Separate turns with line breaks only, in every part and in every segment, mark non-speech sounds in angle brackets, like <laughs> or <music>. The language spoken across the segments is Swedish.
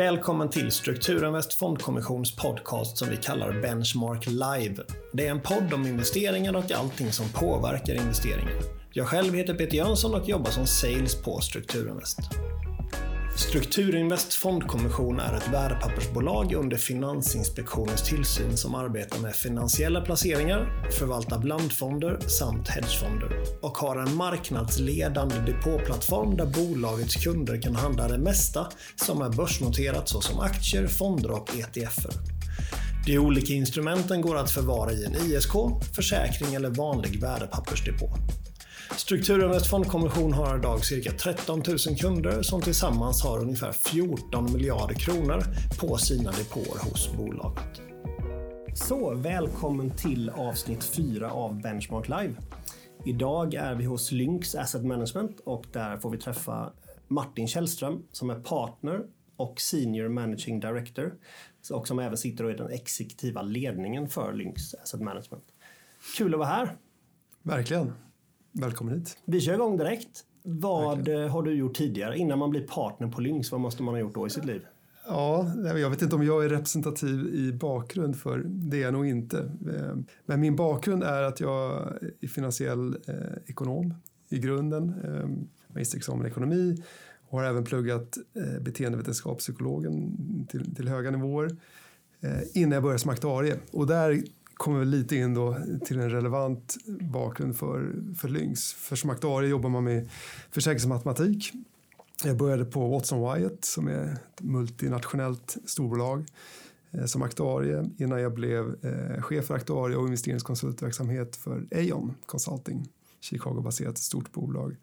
Välkommen till Strukturinvest Fondkommissions podcast som vi kallar Benchmark Live. Det är en podd om investeringar och allting som påverkar investeringar. Jag själv heter Peter Jönsson och jobbar som sales på Strukturinvest. Strukturinvest Fondkommission är ett värdepappersbolag under Finansinspektionens tillsyn som arbetar med finansiella placeringar, förvaltar blandfonder samt hedgefonder och har en marknadsledande depåplattform där bolagets kunder kan handla det mesta som är börsnoterat såsom aktier, fonder och ETFer. De olika instrumenten går att förvara i en ISK, försäkring eller vanlig värdepappersdepå. Strukturinvest fondkommission har idag cirka 13 000 kunder som tillsammans har ungefär 14 miljarder kronor på sina depåer hos bolaget. Så välkommen till avsnitt 4 av Benchmark Live. Idag är vi hos Lynx Asset Management och där får vi träffa Martin Källström som är partner och Senior Managing Director och som även sitter i den exekutiva ledningen för Lynx Asset Management. Kul att vara här!
Verkligen! Välkommen hit.
Vi kör igång direkt. Vad Verkligen. har du gjort tidigare? Innan man blir partner på Lynx, vad måste man ha gjort då i sitt liv?
Ja, jag vet inte om jag är representativ i bakgrund för det är jag nog inte. Eh, men min bakgrund är att jag är finansiell eh, ekonom i grunden. Eh, magisterexamen i ekonomi och har även pluggat eh, beteendevetenskapspsykologen till, till höga nivåer innan jag började som aktuarie. Och där kommer väl lite in då till en relevant bakgrund för, för Lynx. För som aktuarie jobbar man med försäkringsmatematik. Jag började på Watson Wyatt som är ett multinationellt storbolag eh, som aktuarie innan jag blev eh, chef för aktuarie och investeringskonsultverksamhet för Aon Consulting, Chicago-baserat stort bolag.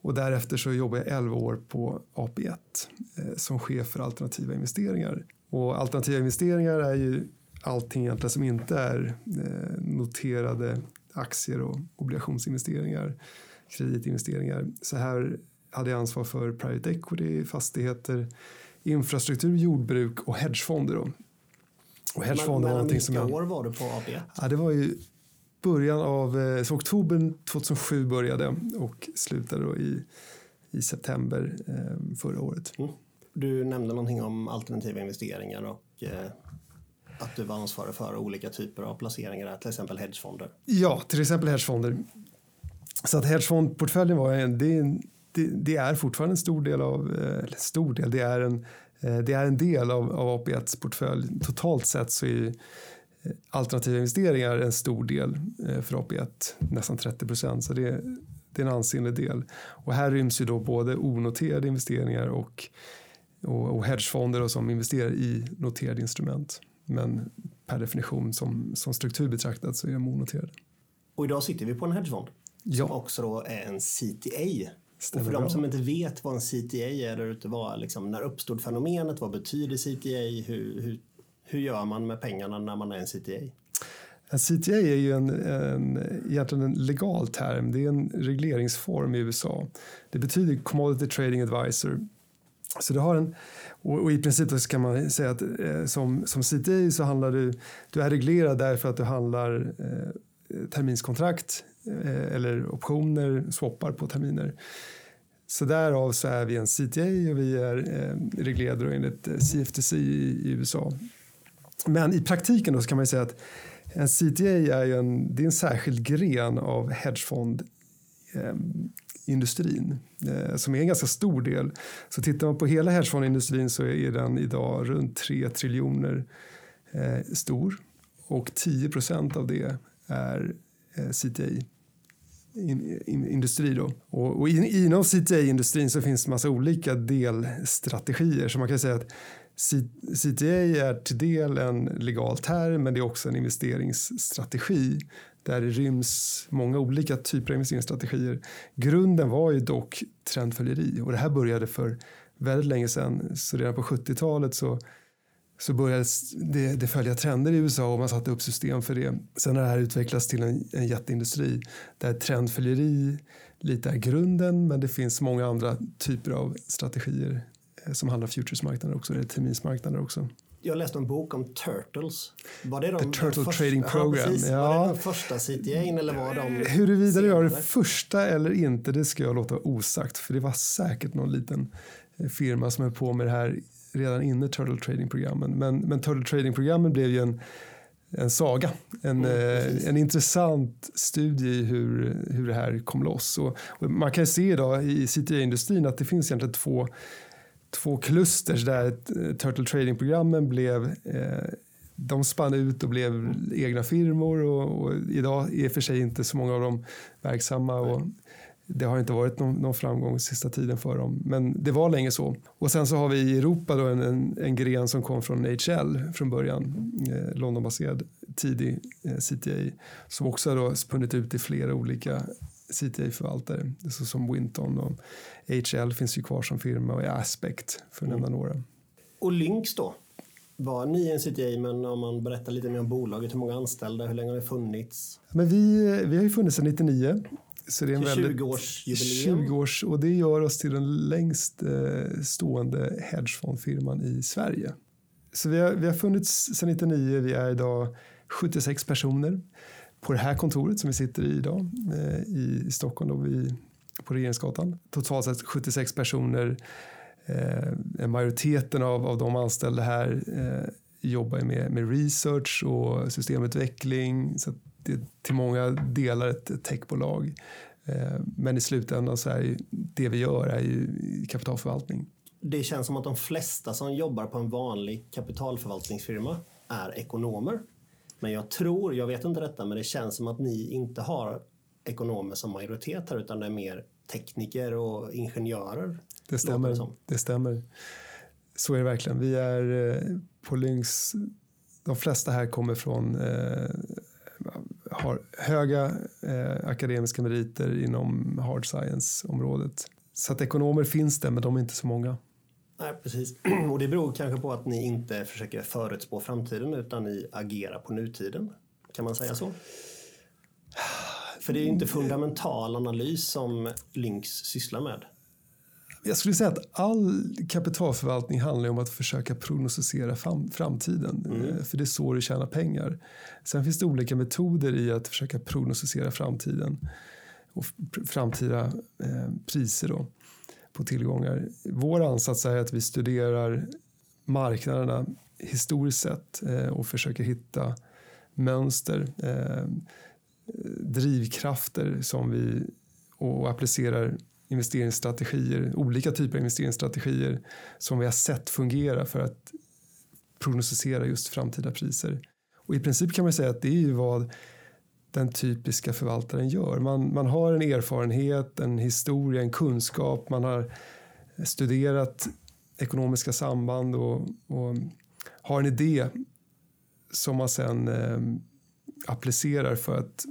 Och därefter så jobbade jag 11 år på AP1 eh, som chef för alternativa investeringar. Och alternativa investeringar är ju allting egentligen som inte är eh, noterade aktier och obligationsinvesteringar, kreditinvesteringar. Så här hade jag ansvar för private equity, fastigheter, infrastruktur, jordbruk och hedgefonder. Då.
Och hedgefonder men, men som jag, år var du på AP1?
Ja, det var ju början av, eh, så oktober 2007 började och slutade då i, i september eh, förra året. Mm.
Du nämnde någonting om alternativa investeringar och eh, att du var ansvarig för olika typer av placeringar, till exempel hedgefonder?
Ja, till exempel hedgefonder. Så att hedgefondportföljen var en, det, det, det, är fortfarande en stor del av, eh, eller stor del, det är en, eh, det är en del av, av AP1s portfölj. Totalt sett så är eh, alternativa investeringar en stor del för AP1, nästan 30 procent. Så det, det är en ansenlig del. Och här ryms ju då både onoterade investeringar och, och, och hedgefonder och som investerar i noterade instrument. Men per definition som, som struktur betraktat så är de onoterade.
Och idag sitter vi på en hedgefond ja. som också då är en CTA. Stämmer och för bra. de som inte vet vad en CTA är där ute, vad, liksom, när uppstod fenomenet, vad betyder CTA, hur, hur, hur gör man med pengarna när man är en CTA?
En CTA är ju en, en, egentligen en legal term, det är en regleringsform i USA. Det betyder Commodity Trading Advisor. Så du har en, och, och, i princip så kan man säga att eh, som, som CTI så handlar du, du är reglerad därför att du handlar eh, terminskontrakt eh, eller optioner, swappar på terminer. Så därav så är vi en CTA och vi är eh, reglerade enligt eh, CFTC i, i, USA. Men i praktiken då så kan man säga att en CTA är en, det är en särskild gren av hedgefond eh, hedgefondindustrin industrin eh, som är en ganska stor del. Så tittar man på hela hedgefondindustrin så är den idag runt 3 triljoner eh, stor och 10 procent av det är eh, CTI in, in, industri. Då. Och, och in, inom CTA-industrin så finns det massa olika delstrategier. Så man kan säga att CTA är till del en legal term men det är också en investeringsstrategi där det ryms många olika typer av investeringsstrategier. Grunden var ju dock trendföljeri och det här började för väldigt länge sedan. Så redan på 70-talet så, så började det, det, följa trender i USA och man satte upp system för det. Sen har det här utvecklats till en, en jätteindustri där trendföljeri lite är grunden men det finns många andra typer av strategier eh, som handlar om futuresmarknader också, eller terminsmarknader också.
Jag läste en bok om Turtles. Var det de,
The Turtle
första,
Trading Program.
Ja.
Ja.
Var det den första CTA eller var de
Huruvida det var det
senare?
första eller inte, det ska jag låta osagt. För det var säkert någon liten eh, firma som höll på med det här redan inne Turtle Trading-programmen. Men, men Turtle Trading-programmen blev ju en, en saga. En, eh, en intressant studie i hur, hur det här kom loss. Och, och man kan se idag i CTA-industrin att det finns egentligen två, två klusters där eh, Turtle Trading-programmen blev eh, de spann ut och blev egna firmor och, och idag är för sig inte så många av dem verksamma och det har inte varit någon, någon framgång sista tiden för dem. Men det var länge så. Och sen så har vi i Europa då en, en, en gren som kom från HL från början, eh, Londonbaserad tidig eh, CTA som också har då spunnit ut i flera olika CTA-förvaltare. Så som Winton och HL finns ju kvar som firma och Aspect för att nämna några.
Och Lynx då? Var ni en CTA, men om man berättar lite mer om bolaget, hur många anställda, hur länge har det funnits?
Men vi, vi har ju funnits sedan 99. Så det är en
Till
väldigt
20-årsjubileum.
20 års och det gör oss till den längst eh, stående hedgefondfirman i Sverige. Så vi har, vi har funnits sedan 99, vi är idag 76 personer på det här kontoret som vi sitter i idag i, i Stockholm då vi, på Regeringsgatan. Totalt sett 76 personer. Eh, majoriteten av, av de anställda här eh, jobbar med, med research och systemutveckling. Så att det är till många delar ett techbolag. Eh, men i slutändan så är ju, det vi gör är ju kapitalförvaltning.
Det känns som att de flesta som jobbar på en vanlig kapitalförvaltningsfirma är ekonomer. Men jag tror, jag vet inte detta, men det känns som att ni inte har ekonomer som majoritet här utan det är mer tekniker och ingenjörer.
Det stämmer.
det.
Det stämmer. Så är det verkligen. Vi är eh, på Lynx, de flesta här kommer från, eh, har höga eh, akademiska meriter inom hard science-området. Så att ekonomer finns det, men de är inte så många.
Nej, precis. <clears throat> Och det beror kanske på att ni inte försöker förutspå framtiden utan ni agerar på nutiden. Kan man säga så? För det är ju inte fundamental analys som Lynx sysslar med.
Jag skulle säga att all kapitalförvaltning handlar om att försöka prognostisera fram, framtiden. Eh, För det är så du tjänar pengar. Sen finns det olika metoder i att försöka prognostisera framtiden och framtida eh, priser då, på tillgångar. Vår ansats är att vi studerar marknaderna historiskt sett eh, och försöker hitta mönster, eh, drivkrafter som vi och applicerar investeringsstrategier, olika typer av investeringsstrategier som vi har sett fungera för att prognostisera just framtida priser. Och i princip kan man säga att det är ju vad den typiska förvaltaren gör. Man, man har en erfarenhet, en historia, en kunskap, man har studerat ekonomiska samband och, och har en idé som man sen eh, applicerar för att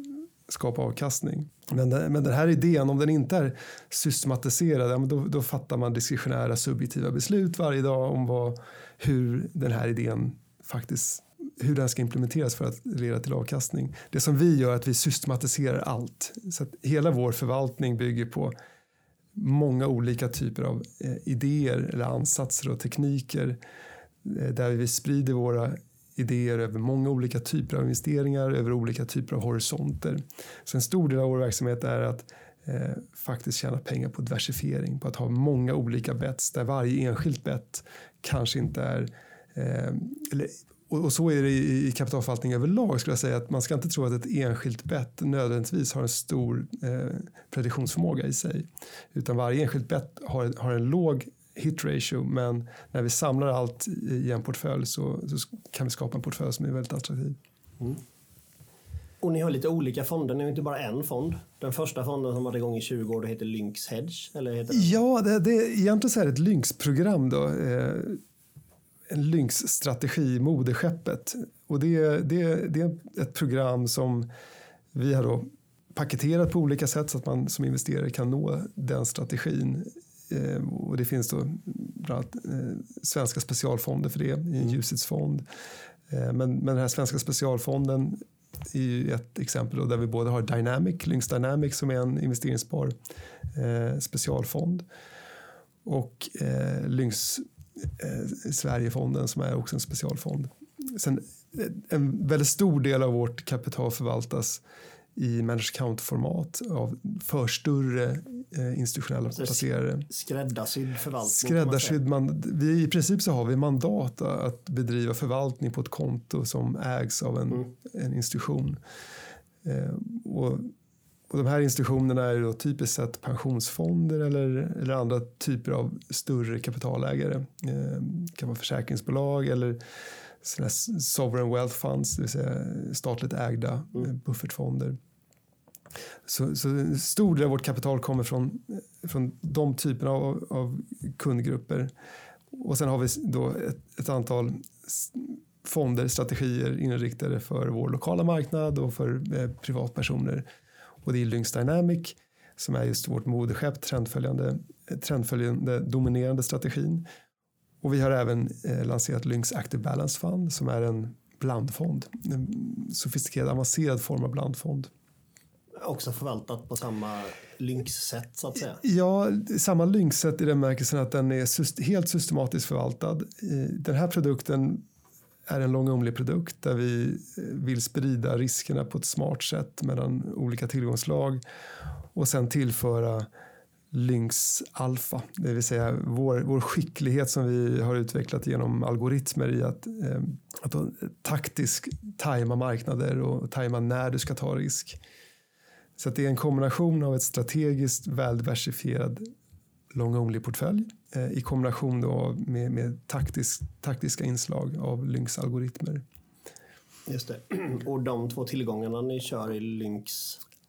skapa avkastning. Men, den- men den här idén, om den inte är systematiserad, ja, då, då fattar man diskretionära subjektiva beslut varje dag om vad, hur den här idén faktiskt hur den ska implementeras för att leda till avkastning. Det som vi gör är att vi systematiserar allt. Så att hela vår förvaltning bygger på många olika typer av eh, idéer eller ansatser och tekniker eh, där vi sprider våra idéer över många olika typer av investeringar, över olika typer av horisonter. Så en stor del av vår verksamhet är att eh, faktiskt tjäna pengar på diversifiering, på att ha många olika bets där varje enskilt bet kanske inte är eh, eller, och, och så är det i, i kapitalförvaltning överlag skulle jag säga att man ska inte tro att ett enskilt bet nödvändigtvis har en stor eh, prediktionsförmåga i sig. Utan varje enskilt bet har, har en låg hit ratio men när vi samlar allt i en portfölj så, så kan vi skapa en portfölj som är väldigt attraktiv.
Och ni har lite olika fonder, ni har inte bara en fond. Den första fonden som varit igång i 20 år, heter Lynx Hedge. Eller heter den?
Ja, det, det, egentligen så är det ett Lynx-program då. En Lynx-strategi, moderskeppet. Och det, det, det är ett program som vi har då paketerat på olika sätt så att man som investerare kan nå den strategin. Eh, och det finns då bland annat eh, svenska specialfonder för det i en Ljusitsfond. Eh, men, men den här svenska specialfonden är ju ett exempel då där vi både har Dynamic, Lynx Dynamic som är en investeringsbar eh, specialfond och eh, Lynx Sverigefonden som är också en specialfond. Sen, eh, en väldigt stor del av vårt kapital förvaltas i managed account-format av för större eh, institutionella
Så
placerare.
Skräddarsydd förvaltning.
Skräddarsydd, man, vi, i princip så har vi mandat att bedriva förvaltning på ett konto som ägs av en,
Mm.
en institution. Eh, och, och de här institutionerna är då typiskt sett pensionsfonder eller, eller andra typer av större kapitalägare. Eh, det kan vara försäkringsbolag eller såna sovereign wealth funds, det vill säga statligt ägda
Mm.
eh, buffertfonder. Så, så en stor del av vårt kapital kommer från, från de typerna av, av kundgrupper. Och sen har vi då ett, ett antal fonder, strategier inriktade för vår lokala marknad och för eh, privatpersoner. Och det är Lynx Dynamic som är just vårt moderskepp, trendföljande, trendföljande dominerande strategin. Och vi har även eh, lanserat Lynx Active Balance Fund som är en blandfond. En sofistikerad, avancerad form av blandfond.
Också förvaltat på samma lynxsätt så att säga.
Ja, samma Lynx-sätt i den märkelsen att den är helt systematiskt förvaltad. Eh, Den här produkten är en långumlig produkt där vi eh, vill sprida riskerna på ett smart sätt mellan olika tillgångslag och sen tillföra Lynx alfa, det vill säga vår, vår skicklighet som vi har utvecklat genom algoritmer i att, eh, att taktiskt tajma marknader och tajma när du ska ta risk. Så att det är en kombination av ett strategiskt väldiversifierad long only portfölj eh, i kombination då med, med taktisk, taktiska inslag av Lynx algoritmer.
Just det. Och de två tillgångarna ni kör i Lynx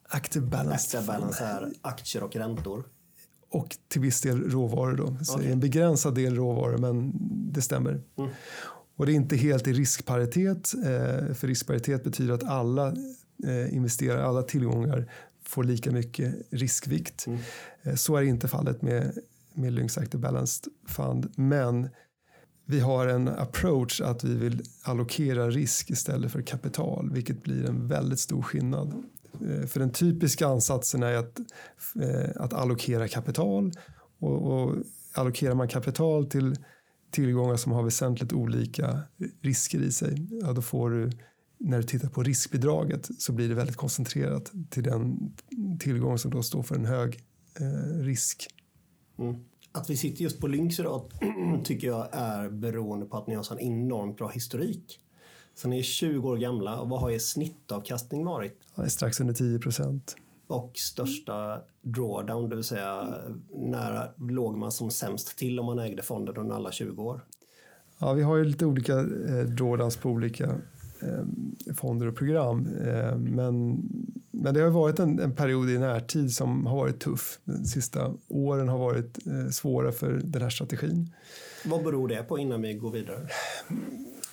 Active balance,
Active Balance är aktier och räntor.
och till viss del råvaror då. Så
Okej.
En begränsad del råvaror men det stämmer.
Mm.
Och det är inte helt i riskparitet eh, för riskparitet betyder att alla eh, investerare, alla tillgångar får lika mycket riskvikt.
Mm.
Eh, Så är inte fallet med, med Lynx Active Balanced Fund. Men vi har en approach att vi vill allokera risk istället för kapital, vilket blir en väldigt stor skillnad. Eh, för den typiska ansatsen är att, eh, att allokera kapital och, och allokerar man kapital till tillgångar som har väsentligt olika risker i sig, ja, då får du när du tittar på riskbidraget så blir det väldigt koncentrerat till den tillgång som då står för en hög eh, risk.
Mm. Att vi sitter just på Lynx idag <clears throat> tycker jag är beroende på att ni har sån enormt bra historik. Så ni är 20 år gamla och vad har er snittavkastning varit?
Ja, det är strax under 10 procent.
Och största drawdown, det vill säga när låg man som sämst till om man ägde fonden under alla 20 år?
Ja, vi har ju lite olika eh, drawdowns på olika eh, fonder och program. Eh, men, men det har varit en, en period i närtid som har varit tuff. De sista åren har varit eh, svåra för den här strategin.
Vad beror det på innan vi går vidare?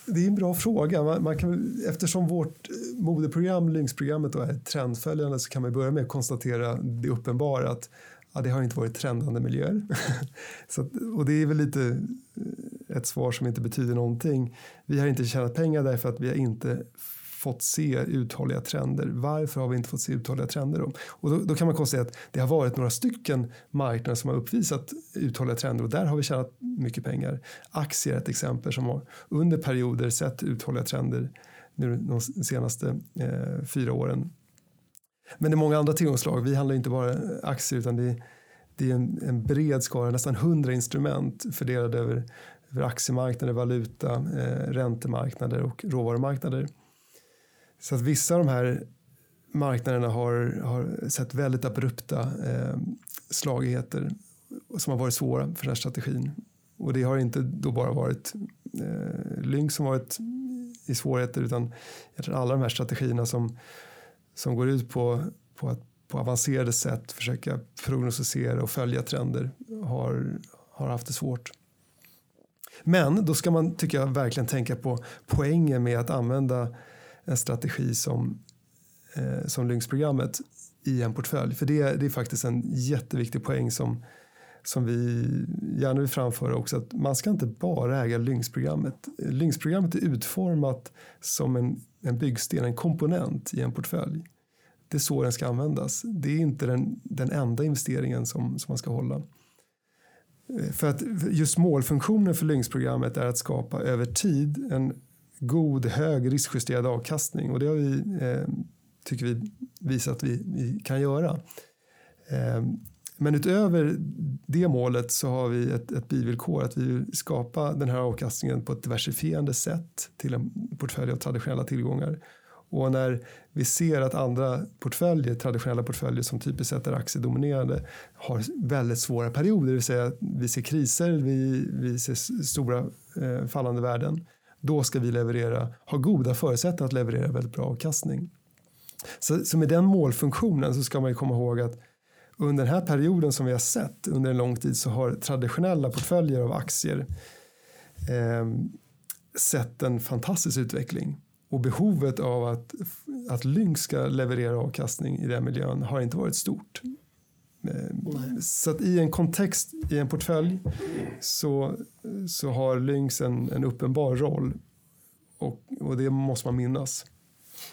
Det är en bra fråga. Man, man kan, eftersom vårt eh, modeprogram, Lynx-programmet, är trendföljande så kan man börja med att konstatera det uppenbara att ja, det har inte varit trendande miljöer. <laughs> så att, och det är väl lite eh, ett svar som inte betyder någonting. Vi har inte tjänat pengar därför att vi har inte fått se uthålliga trender. Varför har vi inte fått se uthålliga trender då? Och då, då kan man konstatera att det har varit några stycken marknader som har uppvisat uthålliga trender och där har vi tjänat mycket pengar. Aktier är ett exempel som har under perioder sett uthålliga trender nu de senaste eh, fyra åren. Men det är många andra tillgångsslag. Vi handlar inte bara aktier utan det är, det är en, en bred skara, nästan hundra instrument fördelade över, över aktiemarknader, valuta, eh, räntemarknader och råvarumarknader. Så att vissa av de här marknaderna har, har sett väldigt abrupta eh, slagigheter som har varit svåra för den här strategin. Och det har inte då bara varit eh, Lynx som varit i svårigheter utan alla de här strategierna som, som går ut på, på att på avancerade sätt försöka prognostisera och följa trender har, har haft det svårt. Men då ska man, tycker jag, verkligen tänka på poängen med att använda en strategi som, eh, som Lynx-programmet i en portfölj. För det, det är faktiskt en jätteviktig poäng som, som vi gärna vill framföra också. Att man ska inte bara äga Lynx-programmet. Lynx-programmet är utformat som en, en byggsten, en komponent i en portfölj. Det är så den ska användas. Det är inte den, den enda investeringen som, som man ska hålla. Eh, för att just målfunktionen för Lynx-programmet är att skapa över tid en god, hög riskjusterad avkastning och det har vi, eh, tycker vi visat att vi, vi kan göra. Eh, men utöver det målet så har vi ett, ett bivillkor att vi vill skapa den här avkastningen på ett diversifierande sätt till en portfölj av traditionella tillgångar. Och när vi ser att andra portföljer, traditionella portföljer som typiskt sett är aktiedominerande, har väldigt svåra perioder, det vill säga vi ser kriser, vi, vi ser stora eh, fallande värden, då ska vi leverera, ha goda förutsättningar att leverera väldigt bra avkastning. Så, så med den målfunktionen så ska man ju komma ihåg att under den här perioden som vi har sett under en lång tid så har traditionella portföljer av aktier eh, sett en fantastisk utveckling. Och behovet av att, att Lynx ska leverera avkastning i den miljön har inte varit stort. Nej. Så att i en kontext, i en portfölj, så, så har Lynx en, en uppenbar roll. Och, och det måste man minnas.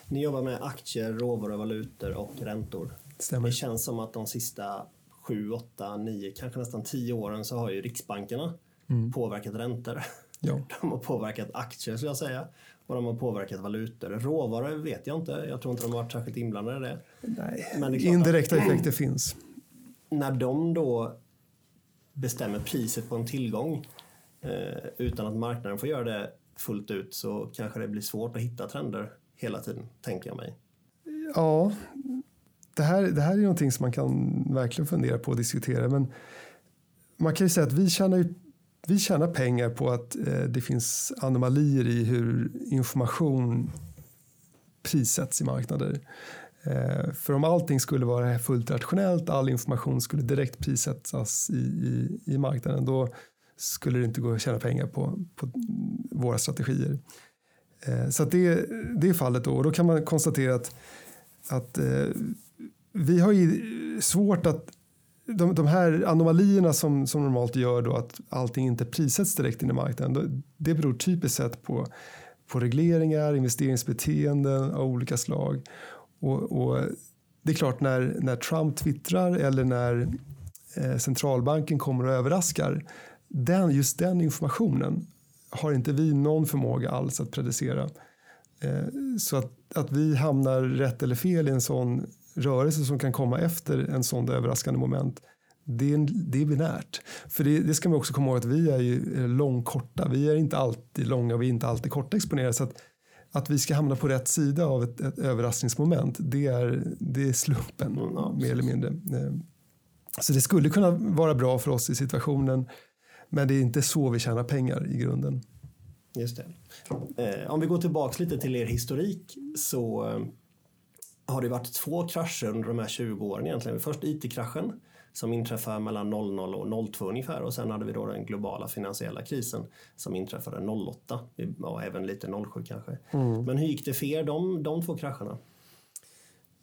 Ni jobbar med aktier, råvaror, valutor och räntor.
Stämmer.
Det känns som att de sista sju, åtta, nio, kanske nästan tio åren så har ju riksbankerna mm. påverkat räntor.
Ja. <laughs>
De har påverkat aktier skulle jag säga och de har påverkat valutor. Råvaror vet jag inte. Jag tror inte de har varit särskilt inblandade i det.
Nej, Men det indirekta att, effekter finns.
När de då bestämmer priset på en tillgång eh, utan att marknaden får göra det fullt ut så kanske det blir svårt att hitta trender hela tiden, tänker jag mig.
Ja, det här, det här är någonting som man kan verkligen fundera på och diskutera. Men man kan ju säga att vi tjänar, vi tjänar pengar på att eh, det finns anomalier i hur information prissätts i marknader. Eh, för om allting skulle vara fullt rationellt, all information skulle direkt prissättas i, i, i marknaden, då skulle det inte gå att tjäna pengar på, på våra strategier. Eh, så det, det är fallet då. Och då kan man konstatera att, att eh, vi har ju svårt att de, de här anomalierna som, som normalt gör då att allting inte prissätts direkt in i marknaden. Det beror typiskt sett på, på regleringar, investeringsbeteenden av olika slag. Och, och det är klart när, när Trump twittrar eller när eh, centralbanken kommer och överraskar. Den, just den informationen har inte vi någon förmåga alls att predicera. Eh, så att, att vi hamnar rätt eller fel i en sån rörelse som kan komma efter en sån överraskande moment det är, det är binärt. För det, det, ska man också komma ihåg att vi är ju eh, långkorta. Vi är inte alltid långa och vi är inte alltid korta exponerade. Så att, att vi ska hamna på rätt sida av ett, ett överraskningsmoment det är, det är slumpen mm, mer eller mindre. Eh, så det skulle kunna vara bra för oss i situationen men det är inte så vi tjänar pengar i grunden.
Just det. Eh, om vi går tillbaka lite till er historik så eh, har det varit två krascher under de här 20 åren egentligen. Först IT-kraschen som inträffade mellan 00 och 02 ungefär och sen hade vi då den globala finansiella krisen som inträffade 08 och även lite 07 kanske. Mm. Men hur gick det för er de, de två krascherna?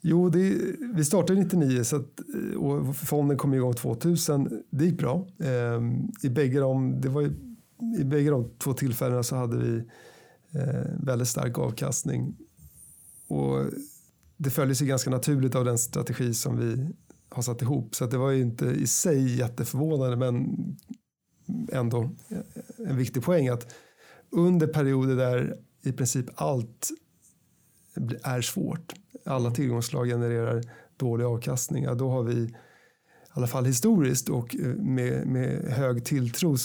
Jo, det, vi startade 99 så att, och fonden kom igång 2000. Det gick bra. Ehm, I bägge de, det var ju, i bägge de två tillfällena så hade vi eh, väldigt stark avkastning. Och det följer sig ganska naturligt av den strategi som vi har satt ihop. Så det var ju inte i sig jätteförvånande men ändå en viktig poäng att under perioder där i princip allt är svårt, alla tillgångsslag genererar dålig avkastning, ja, då har vi i alla fall historiskt och med, med hög tilltro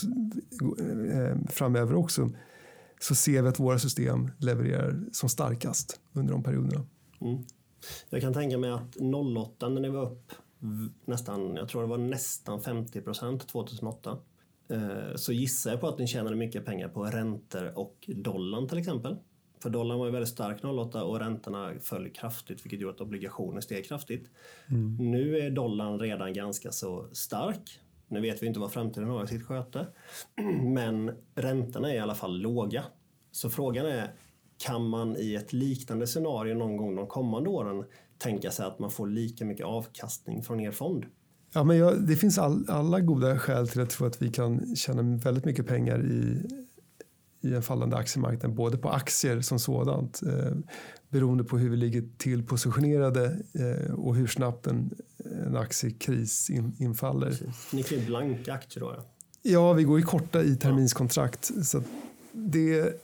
eh, framöver också så ser vi att våra system levererar som starkast under de perioderna. Mm.
Jag kan tänka mig att 08 när ni var upp nästan, jag tror det var nästan 50 procent 2008. Eh, så gissar jag på att ni tjänade mycket pengar på räntor och dollarn till exempel. För dollarn var ju väldigt stark 08 och räntorna föll kraftigt vilket gjorde att obligationer steg kraftigt. Mm. Nu är dollarn redan ganska så stark. Nu vet vi inte vad framtiden har i sitt sköte. <clears throat> Men räntorna är i alla fall låga. Så frågan är, kan man i ett liknande scenario någon gång de kommande åren tänka sig att man får lika mycket avkastning från er fond?
Ja, men jag, det finns all, alla goda skäl till att tro att vi kan tjäna väldigt mycket pengar i, i en fallande aktiemarknad, både på aktier som sådant, eh, beroende på hur vi ligger till positionerade eh, och hur snabbt en, en aktiekris in, infaller.
Precis. Ni kan ju blanka aktier då? Ja.
Ja, vi går ju korta i terminskontrakt. Så det,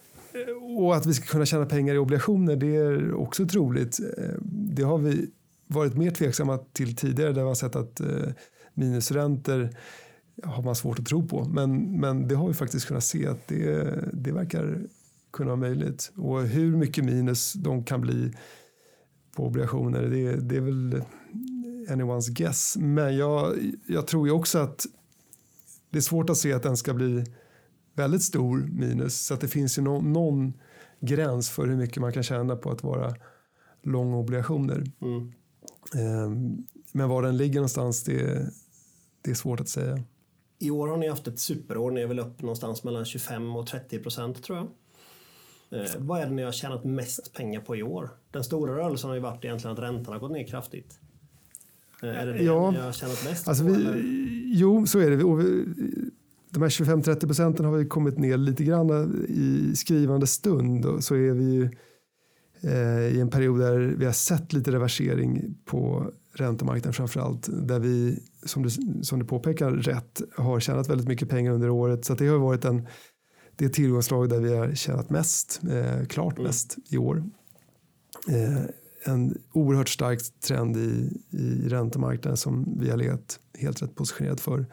och att vi ska kunna tjäna pengar i obligationer, det är också troligt. Eh, det har vi varit mer tveksamma till tidigare där vi har sett att eh, minusräntor har man svårt att tro på. Men, men det har vi faktiskt kunnat se att det, det verkar kunna vara möjligt. Och hur mycket minus de kan bli på obligationer, det, det är väl anyone's guess. Men jag, jag tror ju också att det är svårt att se att den ska bli väldigt stor minus. Så att det finns ju no, någon gräns för hur mycket man kan tjäna på att vara lång obligationer. Mm. Um, men var den ligger någonstans, det, det är svårt att säga.
I år har ni haft ett superår. Ni är väl upp någonstans mellan 25 och 30 procent tror jag. Eh, vad är det ni har tjänat mest pengar på i år? Den stora rörelsen har ju varit egentligen att räntan har gått ner kraftigt. Eh, är det det ja, ni har tjänat mest
alltså på? Vi, jo, så är det. Och vi, de här 25-30 procenten har vi kommit ner lite grann i skrivande stund. Så är vi ju eh, i en period där vi har sett lite reversering på räntemarknaden framför allt. Där vi, som du, som du påpekar rätt, har tjänat väldigt mycket pengar under året. Så det har varit en, det tillgångslag där vi har tjänat mest, eh, klart mm. mest i år. Eh, en oerhört stark trend i, i räntemarknaden som vi har legat helt rätt positionerat för.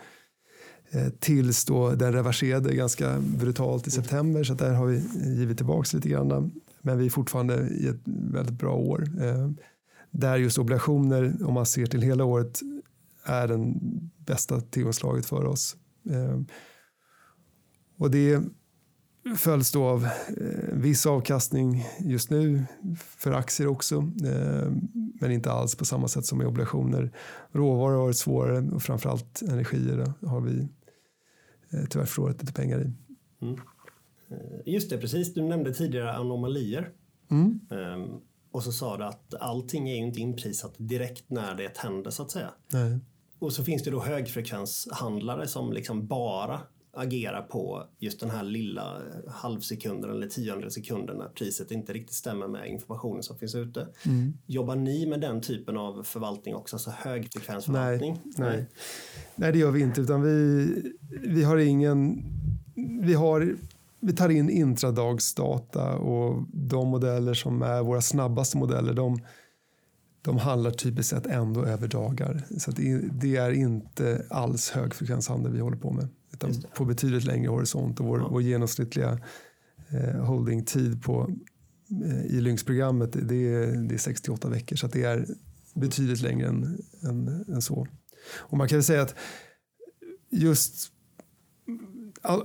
Eh, tills då den reverserade ganska brutalt i september så där har vi givit tillbaka lite grann. Men vi är fortfarande i ett väldigt bra år. Eh, där just obligationer, om man ser till hela året, är den bästa tillgångslaget för oss. Eh, och det följs då av viss avkastning just nu för aktier också, men inte alls på samma sätt som i obligationer. Råvaror har varit svårare och framförallt energier har vi tyvärr förlorat lite pengar i. Mm.
Eh, just det, precis. Du nämnde tidigare anomalier. Mm. Um, och så sa du att allting är ju inte inprisat direkt när det händer så att säga. Nej. Och så finns det då högfrekvenshandlare som liksom bara agerar på just den här lilla halvsekunden eller tionde sekunden när priset inte riktigt stämmer med informationen som finns ute. Mm. Jobbar ni med den typen av förvaltning också, alltså högfrekvensförvaltning?
Nej, nej. nej det gör vi inte utan vi, vi har ingen, vi har vi tar in intradagsdata och de modeller som är våra snabbaste modeller de, de handlar typiskt sett ändå över dagar. Så det, det, är inte alls högfrekvenshandel vi håller på med utan på betydligt längre horisont och vår, ja. vår genomsnittliga eh, holdingtid på, eh, i Lynx-programmet det är, det är 68 veckor så det är betydligt längre än, än, än, så. Och man kan säga att just